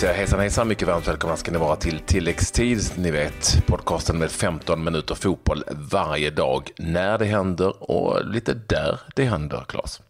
säga hejsan hejsan, mycket varmt välkomna ska ni vara till tilläggstid. Ni vet podcasten med 15 minuter fotboll varje dag. När det händer och lite där det händer, Claes.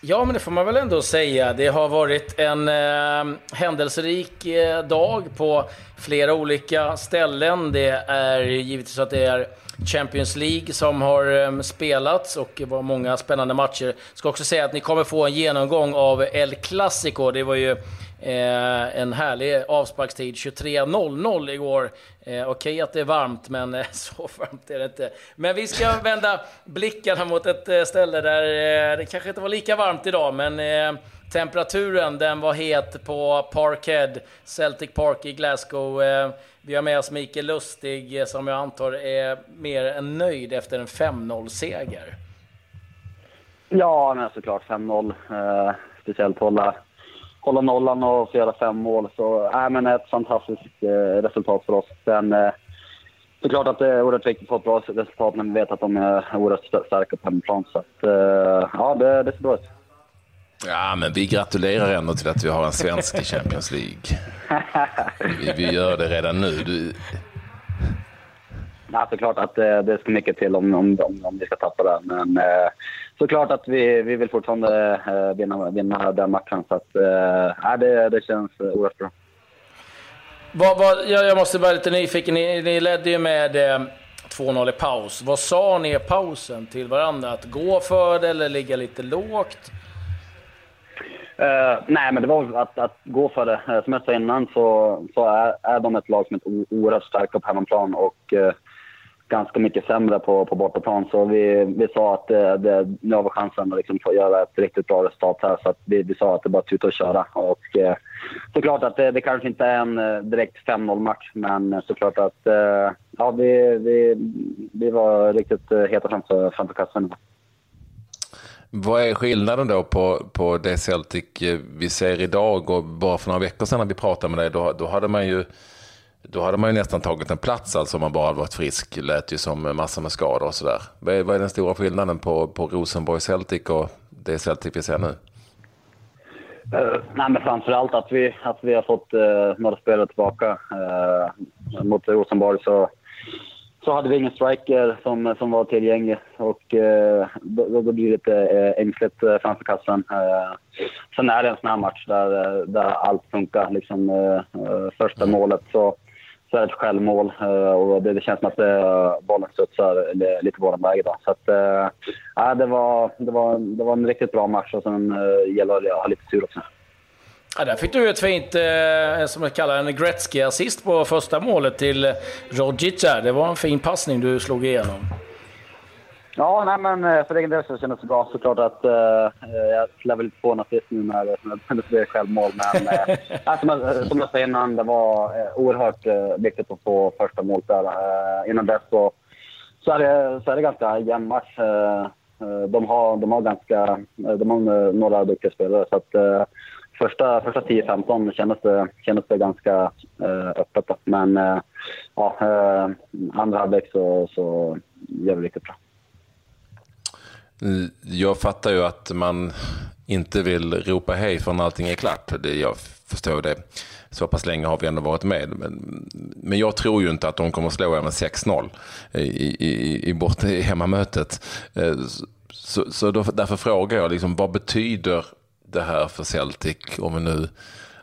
Ja, men det får man väl ändå säga. Det har varit en eh, händelserik eh, dag på flera olika ställen. Det är givetvis att det är Champions League som har ehm, spelats och det var många spännande matcher. Ska också säga att ni kommer få en genomgång av El Clasico. Det var ju Eh, en härlig avsparkstid, 23.00 igår. Eh, Okej okay att det är varmt, men eh, så varmt är det inte. Men vi ska vända blickarna mot ett eh, ställe där eh, det kanske inte var lika varmt idag, men eh, temperaturen den var het på Parkhead, Celtic Park i Glasgow. Eh, vi har med oss Mikael Lustig, eh, som jag antar är mer än nöjd efter en 5-0-seger. Ja, men såklart 5-0. Eh, speciellt hålla hålla nollan och få göra fem mål. Så äh, men ett fantastiskt eh, resultat för oss. Sen eh, klart att det är oerhört viktigt att få ett bra resultat när vi vet att de är oerhört starka på hemmaplan. Så att, ja, det, det ser bra ut. Ja, men vi gratulerar ändå till att vi har en svensk i Champions League. Vi, vi gör det redan nu. Du... Ja, såklart att det, det ska mycket till om, om, om, om vi ska tappa det. Men eh, såklart att vi, vi vill fortfarande eh, vinna, vinna den matchen. Så att, eh, det, det känns oerhört bra. Vad, vad, jag, jag måste vara lite nyfiken. Ni, ni ledde ju med eh, 2-0 i paus. Vad sa ni i pausen till varandra? Att gå för det eller ligga lite lågt? Uh, nej, men det var att, att gå för det. Uh, som jag sa innan så, så är, är de ett lag som är oerhört starka på hemmaplan och uh, ganska mycket sämre på, på bortaplan. Så vi, vi sa att det, det, nu har vi chansen att liksom få göra ett riktigt bra resultat här. Så vi, vi sa att det bara tuta och köra. Och, såklart att det, det kanske inte är en direkt 5-0-match, men såklart att ja, vi, vi, vi var riktigt heta framför, framför kassan. Vad är skillnaden då på, på det Celtic eh, vi ser idag och bara för några veckor sedan när vi pratade med dig, då, då hade man ju då hade man ju nästan tagit en plats alltså om man bara hade varit frisk. Lät ju som massor med skador och sådär. Vad är, vad är den stora skillnaden på, på Rosenborg Celtic och det Celtic vi ser nu? Uh, nej, men framförallt att vi, att vi har fått uh, några spelare tillbaka. Uh, mot Rosenborg så, så hade vi ingen striker som, som var tillgänglig och uh, då, då blir det lite uh, ängsligt uh, framför kassan. Uh, sen är det en sån här match där, där allt funkar. Liksom, första mm. målet så så är det ett självmål eh, och det, det känns som att eh, bollen studsar lite vår väg idag. Så att, äh, det, var, det, var, det var en riktigt bra match och sen äh, gäller det att ha lite tur också. Ja, där fick du ett fint, eh, som jag kallar en Gretzky-assist på första målet till Rogic. Det var en fin passning du slog igenom. Ja, nej, men eh, för egen del så kändes det bra såklart att uh, jag lär väl inte få en assist nu när, det blir självmål. Men uh, som, jag, som jag sa innan, det var uh, oerhört uh, viktigt att få första målet där. Uh, innan dess så, så, är det, så är det ganska jämn match. Uh, de, har, de har ganska, de har några duktiga spelare så att första, första 10-15 kändes det, kändes det ganska eh, öppet. Men eh, ja, eh, andra halvlek så, så gör vi riktigt bra. Mm, jag fattar ju att man inte vill ropa hej förrän allting är klart. Det, jag förstår det. Så pass länge har vi ändå varit med. Men, men jag tror ju inte att de kommer att slå er med 6-0 i, i, i, bort, i hemmamötet. Så, så då, därför frågar jag, liksom, vad betyder det här för Celtic om vi nu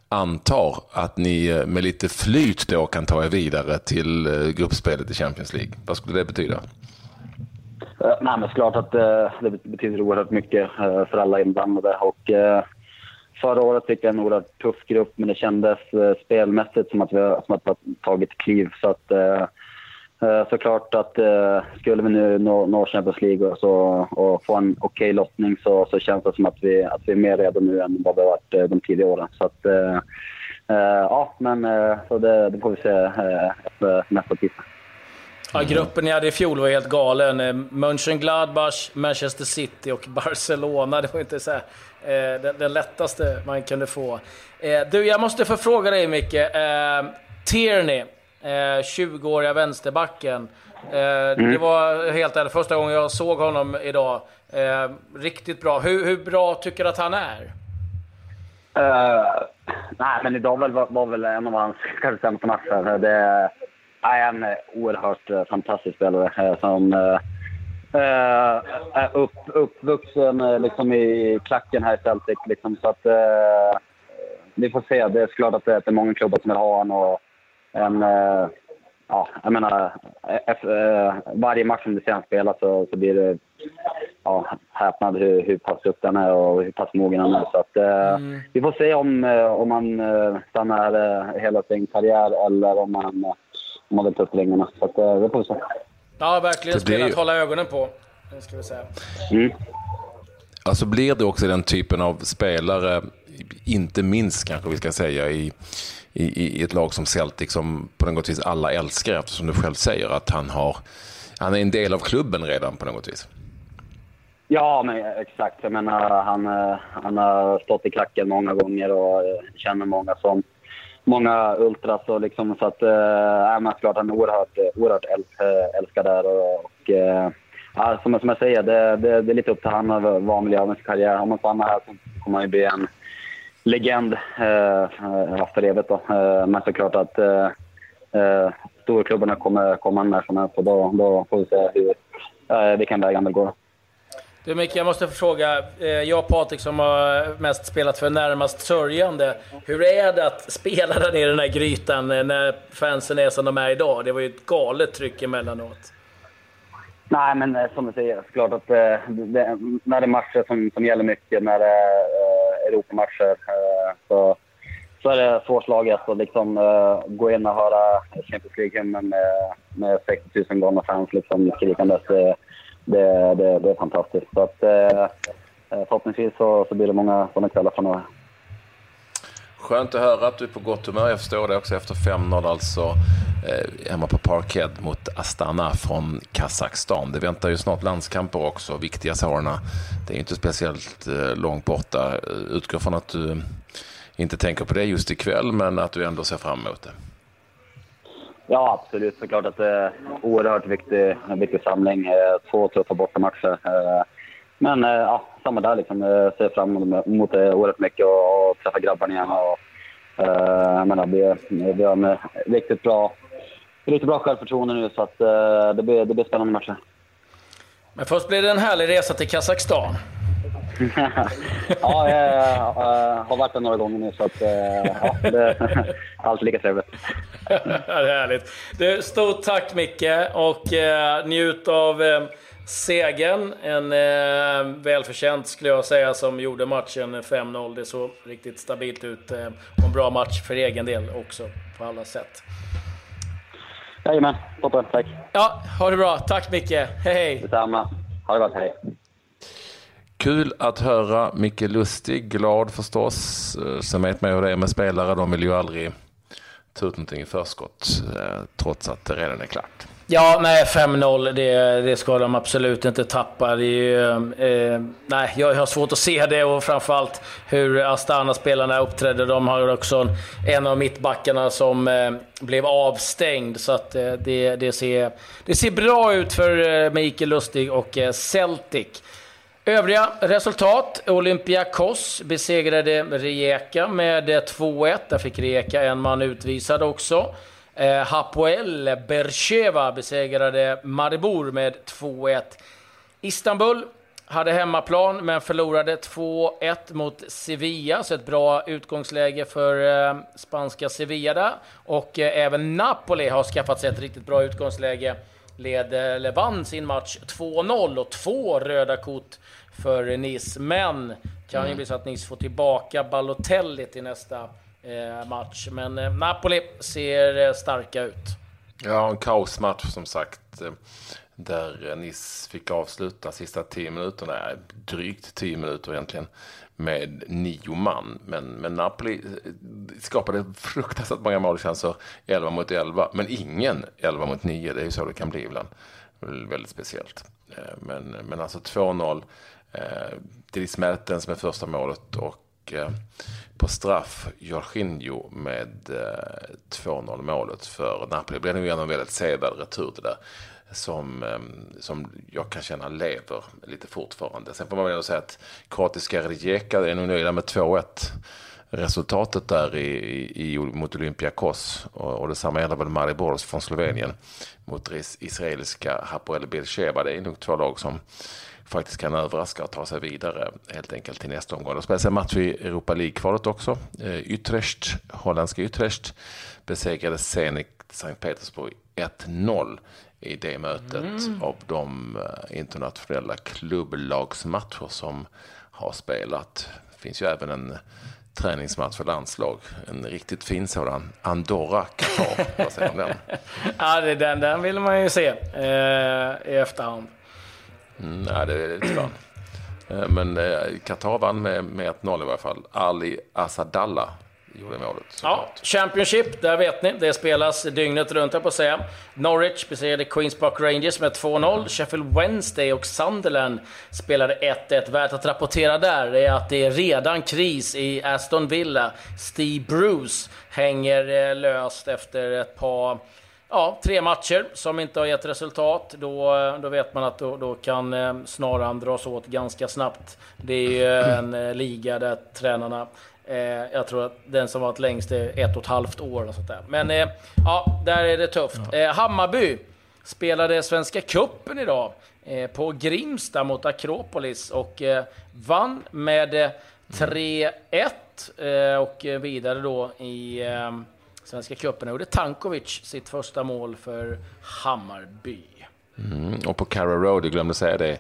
antar att ni eh, med lite flyt då kan ta er vidare till eh, gruppspelet i Champions League? Vad skulle det betyda? Eh, nej, men såklart att det betyder oerhört mycket för alla inblandade. Och, förra året fick vi en oerhört tuff grupp, men det kändes spelmässigt som att vi, som att vi har tagit kliv. Så att, Eh, såklart att eh, skulle vi nu nå, nå Champions League och, så, och få en okej okay lottning så, så känns det som att vi, att vi är mer redo nu än vad vi har varit eh, de tidigare åren. Så att, ja, men så det, det får vi se efter nästa tisdag. Ja, gruppen ni hade i fjol var helt galen. Mönchengladbach, Manchester City och Barcelona. Det var inte så här, eh, den, den, lättaste man kunde få. Eh, du, jag måste få fråga dig Micke. Eh, Tierney, eh, 20-åriga vänsterbacken. Eh, mm. Det var helt ärligt första gången jag såg honom idag. Eh, riktigt bra. Hur, hur bra tycker du att han är? Uh, nej, men idag var, var väl en av hans kanske sämsta matcher. Det är en oerhört uh, fantastisk spelare uh, som är upp, uppvuxen liksom i klacken här i Celtic. Liksom, så att, vi får se. Det är klart att det är många klubbar som vill ha honom. Och en, ja, jag menar, efter, varje match som du ser han spela så, så blir det ja, häpnad hur, hur pass duktig han är och hur pass mogen han är. Så att, mm. Vi får se om, om han stannar hela sin karriär eller om han, om han vill ta upp ringarna. Så att, det får vi se. Ja, verkligen. Spel att hålla ögonen på, ska vi säga. Mm. Alltså blir det också den typen av spelare, inte minst kanske vi ska säga, i i, i ett lag som Celtic som på något vis alla älskar eftersom du själv säger att han har han är en del av klubben redan på något vis. Ja, men eh, exakt. Jag menar, han, eh, han har stått i klacken många gånger och eh, känner många som många ultras. Och liksom, så att, äh, men klart han är oerhört, oerhört äl, älskad där. Och, och äh, som, som jag säger, det, det, det är lite upp till honom vad han vill göra med sin karriär. Om han stannar här så kommer han ju bli en legend eh, för evigt. Då. Eh, men såklart att eh, eh, storklubbarna kommer komma när som helst och då, då får vi se hur, eh, vilken väg han vill gå. Du Micke, jag måste fråga. Eh, jag och Patrik som har mest spelat för närmast sörjande. Hur är det att spela där nere i den här grytan när fansen är som de är idag? Det var ju ett galet tryck emellanåt. Nej, men som du säger, klart att det, när det är matcher som, som gäller mycket, när det är Europamatcher. Eh, så, så är det svårslaget att liksom eh, gå in och höra Champions League-hymnen med, med 60 000 galna fans liksom skrikandes. Det, det, det, det, är fantastiskt. Så att, eh, förhoppningsvis så, så blir det många sådana kvällar framöver. Skönt att höra att du är på gott humör. Jag förstår det också efter 5-0 alltså eh, hemma på Parkhead mot Astana från Kazakstan. Det väntar ju snart landskamper också, viktiga sådana. Det är ju inte speciellt eh, långt borta. Eh, utgår från att du inte tänker på det just ikväll, men att du ändå ser fram emot det. Ja, absolut. Såklart att det är oerhört viktig, viktig samling. Eh, två tuffa bortamatcher. Eh, men eh, ja, samma där liksom. Jag ser fram emot det oerhört mycket och, och träffa grabbarna igen. Och, jag menar, vi, vi har en riktigt bra, riktigt bra självförtroende nu så att det, blir, det blir spännande matcher. Men först blir det en härlig resa till Kazakstan. ja, jag, har varit där några gånger nu så att, ja, det är alltid lika trevligt. det är härligt. Du, stort tack Micke och eh, njut av eh, segern. En eh, välförtjänt skulle jag säga som gjorde matchen 5-0. Det såg riktigt stabilt ut. Eh, och en bra match för egen del också på alla sätt. Jajamän, toppen. Tack. Ja, ha det bra. Tack Micke. Hej hej. Detsamma. Ha det gott. Hej. Kul att höra Micke Lustig, glad förstås. Eh, Sen vet man ju hur det är med spelare, de vill ju aldrig ta ut någonting i förskott eh, trots att det redan är klart. Ja, nej 5-0, det, det ska de absolut inte tappa. Det är, eh, nej, jag har svårt att se det och framförallt hur Astana-spelarna uppträdde. De har också en av mittbackarna som eh, blev avstängd. Så att, eh, det, det, ser, det ser bra ut för eh, Mikael Lustig och eh, Celtic. Övriga resultat. Olympiakos besegrade Rijeka med eh, 2-1. Där fick Rijeka en man utvisad också. Eh, Hapoel Bercheva besegrade Maribor med 2-1. Istanbul hade hemmaplan men förlorade 2-1 mot Sevilla, så ett bra utgångsläge för eh, spanska Sevilla där. Och eh, även Napoli har skaffat sig ett riktigt bra utgångsläge. Led, eller vann sin match 2-0 och två röda kort för Nice. Men kan mm. ju bli så att Nice får tillbaka Balotelli till nästa Eh, Eh, match. Men eh, Napoli ser eh, starka ut. Ja, en kaosmatch som sagt. Eh, där Nice fick avsluta sista tio minuterna, eh, drygt tio minuter egentligen, med nio man. Men, men Napoli skapade fruktansvärt många målchanser, 11 mot 11, men ingen 11 mot 9. Det är ju så det kan bli ibland. Väldigt speciellt. Men, men alltså 2-0. Dries Mertens med första målet och Eh, på straff Jorginho med eh, 2-0 målet för Napoli. Det blev nog en väldigt sevärd retur det där. Som, eh, som jag kan känna lever lite fortfarande. Sen får man väl säga att kroatiska Rijeka är nog nöjda med 2-1. resultatet där i, i, mot Olympiakos och, och detsamma gäller väl Maribor från Slovenien mot israeliska Hapoel Beersheva. Det är nog två lag som faktiskt kan överraska och ta sig vidare helt enkelt till nästa omgång. Det spelas en match i Europa League-kvalet också. Eh, Utrecht, holländska Utrecht besegrade Zenit Sankt Petersburg 1-0 i det mötet mm. av de eh, internationella klubblagsmatcher som har spelat. Det finns ju även en träningsmatch för landslag. En riktigt fin sådan. Andorra Qatar. Vad säger du om den? ja, det, den, den vill man ju se eh, i efterhand. Mm, nej, det fan. Eh, men eh, Qatar vann med, med 1-0 i varje fall. Ali Asadallah gjorde målet. Ja, Championship, där vet ni. Det spelas dygnet runt, på att säga. Norwich besegrade Queens Park Rangers med 2-0. Sheffield Wednesday och Sunderland spelade 1-1. Värt att rapportera där är att det är redan kris i Aston Villa. Steve Bruce hänger eh, löst efter ett par Ja, tre matcher som inte har gett resultat. Då, då vet man att då, då kan eh, snaran dras åt ganska snabbt. Det är ju en eh, liga där tränarna Eh, jag tror att den som varit längst är ett och ett halvt år. Och sånt där. Men eh, ja, där är det tufft. Eh, Hammarby spelade Svenska Cupen idag eh, på Grimsta mot Akropolis och eh, vann med 3-1 eh, och vidare då i Svenska Cupen. gjorde Tankovic sitt första mål för Hammarby. Mm, och på Carrow Road, jag glömde säga det,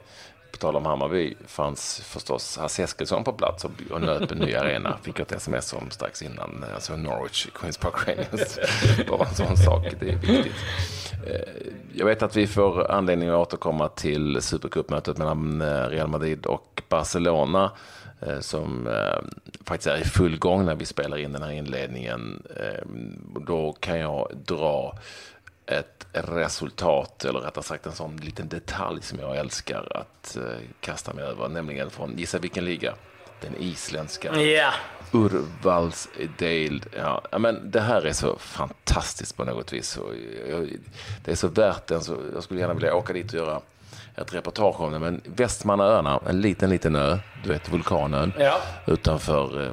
på tal om Hammarby fanns förstås Hasse Eskilsson på plats och, och nöp en ny arena. Fick ett sms om strax innan, eh, alltså Norwich, Queens Park Rangers. Bara en sån sak, det är viktigt. Eh, jag vet att vi får anledning att återkomma till Supercupmötet mellan eh, Real Madrid och Barcelona som faktiskt är i full gång när vi spelar in den här inledningen. Då kan jag dra ett resultat, eller rättare sagt en sån liten detalj som jag älskar att kasta mig över, nämligen från, gissa vilken liga? Den isländska. Yeah. Urvalsdel. Ja, men det här är så fantastiskt på något vis. Det är så värt den, så jag skulle gärna vilja åka dit och göra ett reportage om det. Men Västmannaöarna, en liten, liten ö, du vet vulkanön, ja. utanför eh,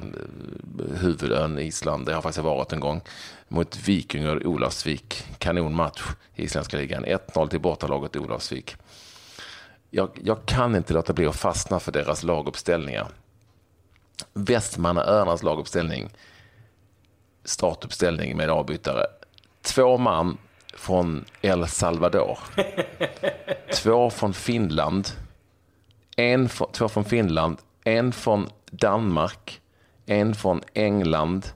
huvudön Island. Det har faktiskt varit en gång mot Vikingur Olavsvik. Kanonmatch i isländska ligan. 1-0 till bortalaget Olavsvik. Jag, jag, kan inte låta bli att fastna för deras laguppställningar. Västmannaöarnas laguppställning, startuppställning med avbytare. Två man från El Salvador. Två från Finland. En, två från Finland, en från Danmark, en från England,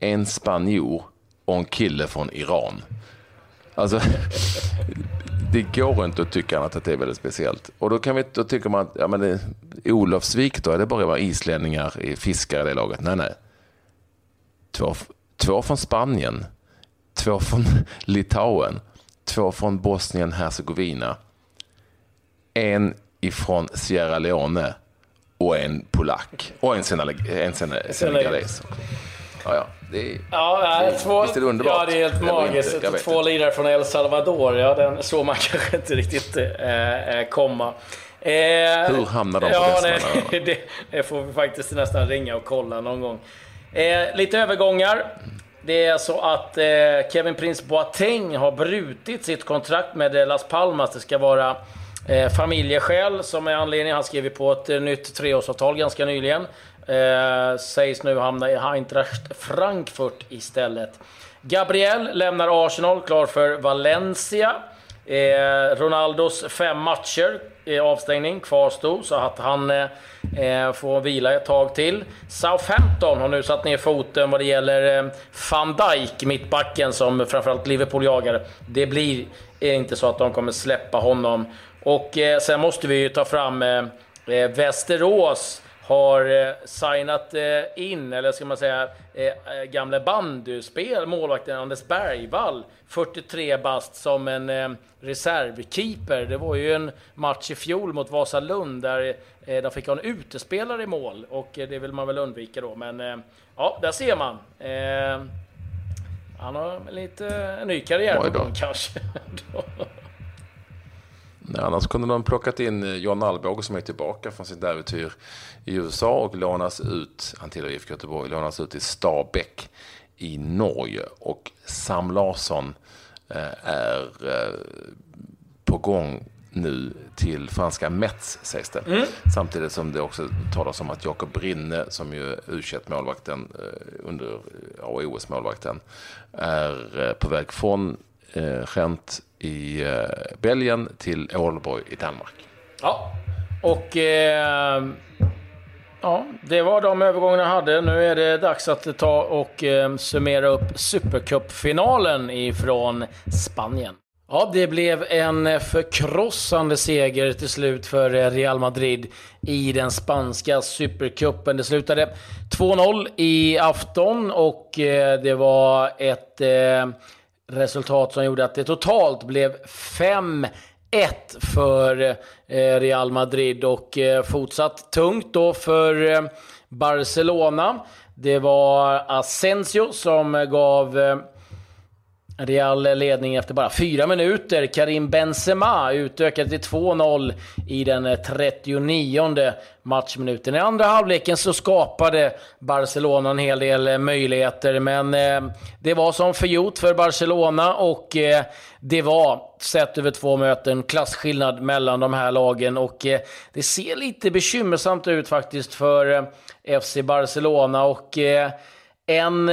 en spanjor och en kille från Iran. Alltså, det går inte att tycka annat att det är väldigt speciellt. Och då, kan vi, då tycker man att ja, men det, Olofsvik då, är det bara islänningar, fiskare i det laget? Nej, nej. Två, två från Spanien, två från Litauen, två från Bosnien-Hercegovina, en ifrån Sierra Leone och en polack och en, senegales. Ja, ja. Det är, ja, det, två, visst är det underbart? Ja, det är helt magiskt. Inte, två lirare från El Salvador, ja, den såg man kanske inte riktigt eh, eh komma. Eh, Hur hamnar de på ja, nej, det, det får vi faktiskt nästan ringa och kolla någon gång. Eh, lite övergångar. Det är så att eh, Kevin Prince Boateng har brutit sitt kontrakt med eh, Las Palmas. Det ska vara eh, familjeskäl som är anledningen. Han skrev på ett eh, nytt treårsavtal ganska nyligen. Eh, sägs nu hamna i Eintracht Frankfurt istället. Gabriel lämnar Arsenal, klar för Valencia. Eh, Ronaldos fem matcher i avstängning kvarstod, så att han eh, får vila ett tag till. Southampton har nu satt ner foten vad det gäller eh, van Dijk, mittbacken, som framförallt Liverpool jagar. Det blir eh, inte så att de kommer släppa honom. Och eh, sen måste vi ju ta fram eh, eh Västerås har eh, signat eh, in, eller ska man säga, eh, gamle bandyspel, målvakten Anders Bergvall, 43 bast, som en eh, reservkeeper. Det var ju en match i fjol mot Vasalund där eh, de fick ha en utespelare i mål och det vill man väl undvika då. Men ja, där ser man. han har lite en ny karriär på gång kanske. Annars kunde de plockat in John Alvbåge som är tillbaka från sitt äventyr i USA och lånas ut, han tillhör IFK Göteborg, lånas ut till Stabäck i Norge. Och Sam Larsson eh, är eh, på gång nu till franska Metz, sägs det. Mm. Samtidigt som det också talas om att Jakob Brinne, som ju u målvakten eh, under OS-målvakten, är på väg från Eh, Gent i eh, Belgien till Ålborg i Danmark. Ja, och eh, Ja, det var de övergångarna jag hade. Nu är det dags att ta och eh, summera upp Supercup-finalen ifrån Spanien. Ja, det blev en förkrossande seger till slut för Real Madrid i den spanska supercupen. Det slutade 2-0 i afton och eh, det var ett eh, resultat som gjorde att det totalt blev 5 1 för eh, Real Madrid och eh, fortsatt tungt då för eh, Barcelona. Det var Asensio som gav Real ledning efter bara fyra minuter. Karim Benzema utökade till 2-0 i den 39 matchminuten. I andra halvleken så skapade Barcelona en hel del möjligheter, men eh, det var som förgjort för Barcelona och eh, det var, sett över två möten, klasskillnad mellan de här lagen och eh, det ser lite bekymmersamt ut faktiskt för eh, FC Barcelona och eh, en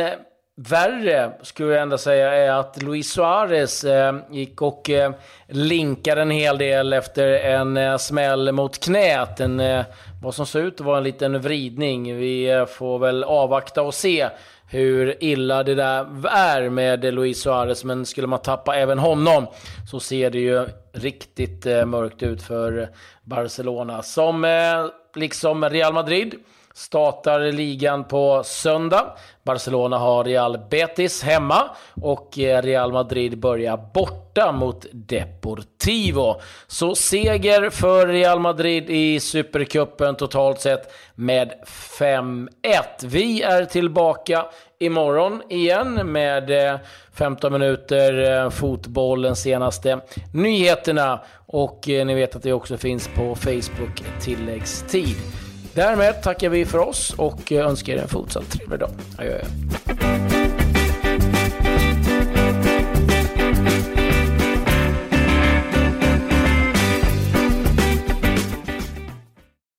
Värre, skulle jag ändå säga, är att Luis Suarez eh, gick och eh, linkade en hel del efter en eh, smäll mot knät. En, eh, vad som såg ut att vara en liten vridning. Vi eh, får väl avvakta och se hur illa det där är med Luis Suarez. Men skulle man tappa även honom så ser det ju riktigt eh, mörkt ut för Barcelona. Som eh, liksom Real Madrid startar ligan på söndag. Barcelona har Real Betis hemma och eh, Real Madrid börjar borta mot Deportivo. Så seger för Real Madrid i Supercupen totalt sett med 5-1. Vi är tillbaka imorgon igen med eh, 15 minuter eh, fotboll, den senaste nyheterna. Och ni vet att det också finns på Facebook tilläggstid. Därmed tackar vi för oss och eh, önskar er en fortsatt trevlig dag. Adjö.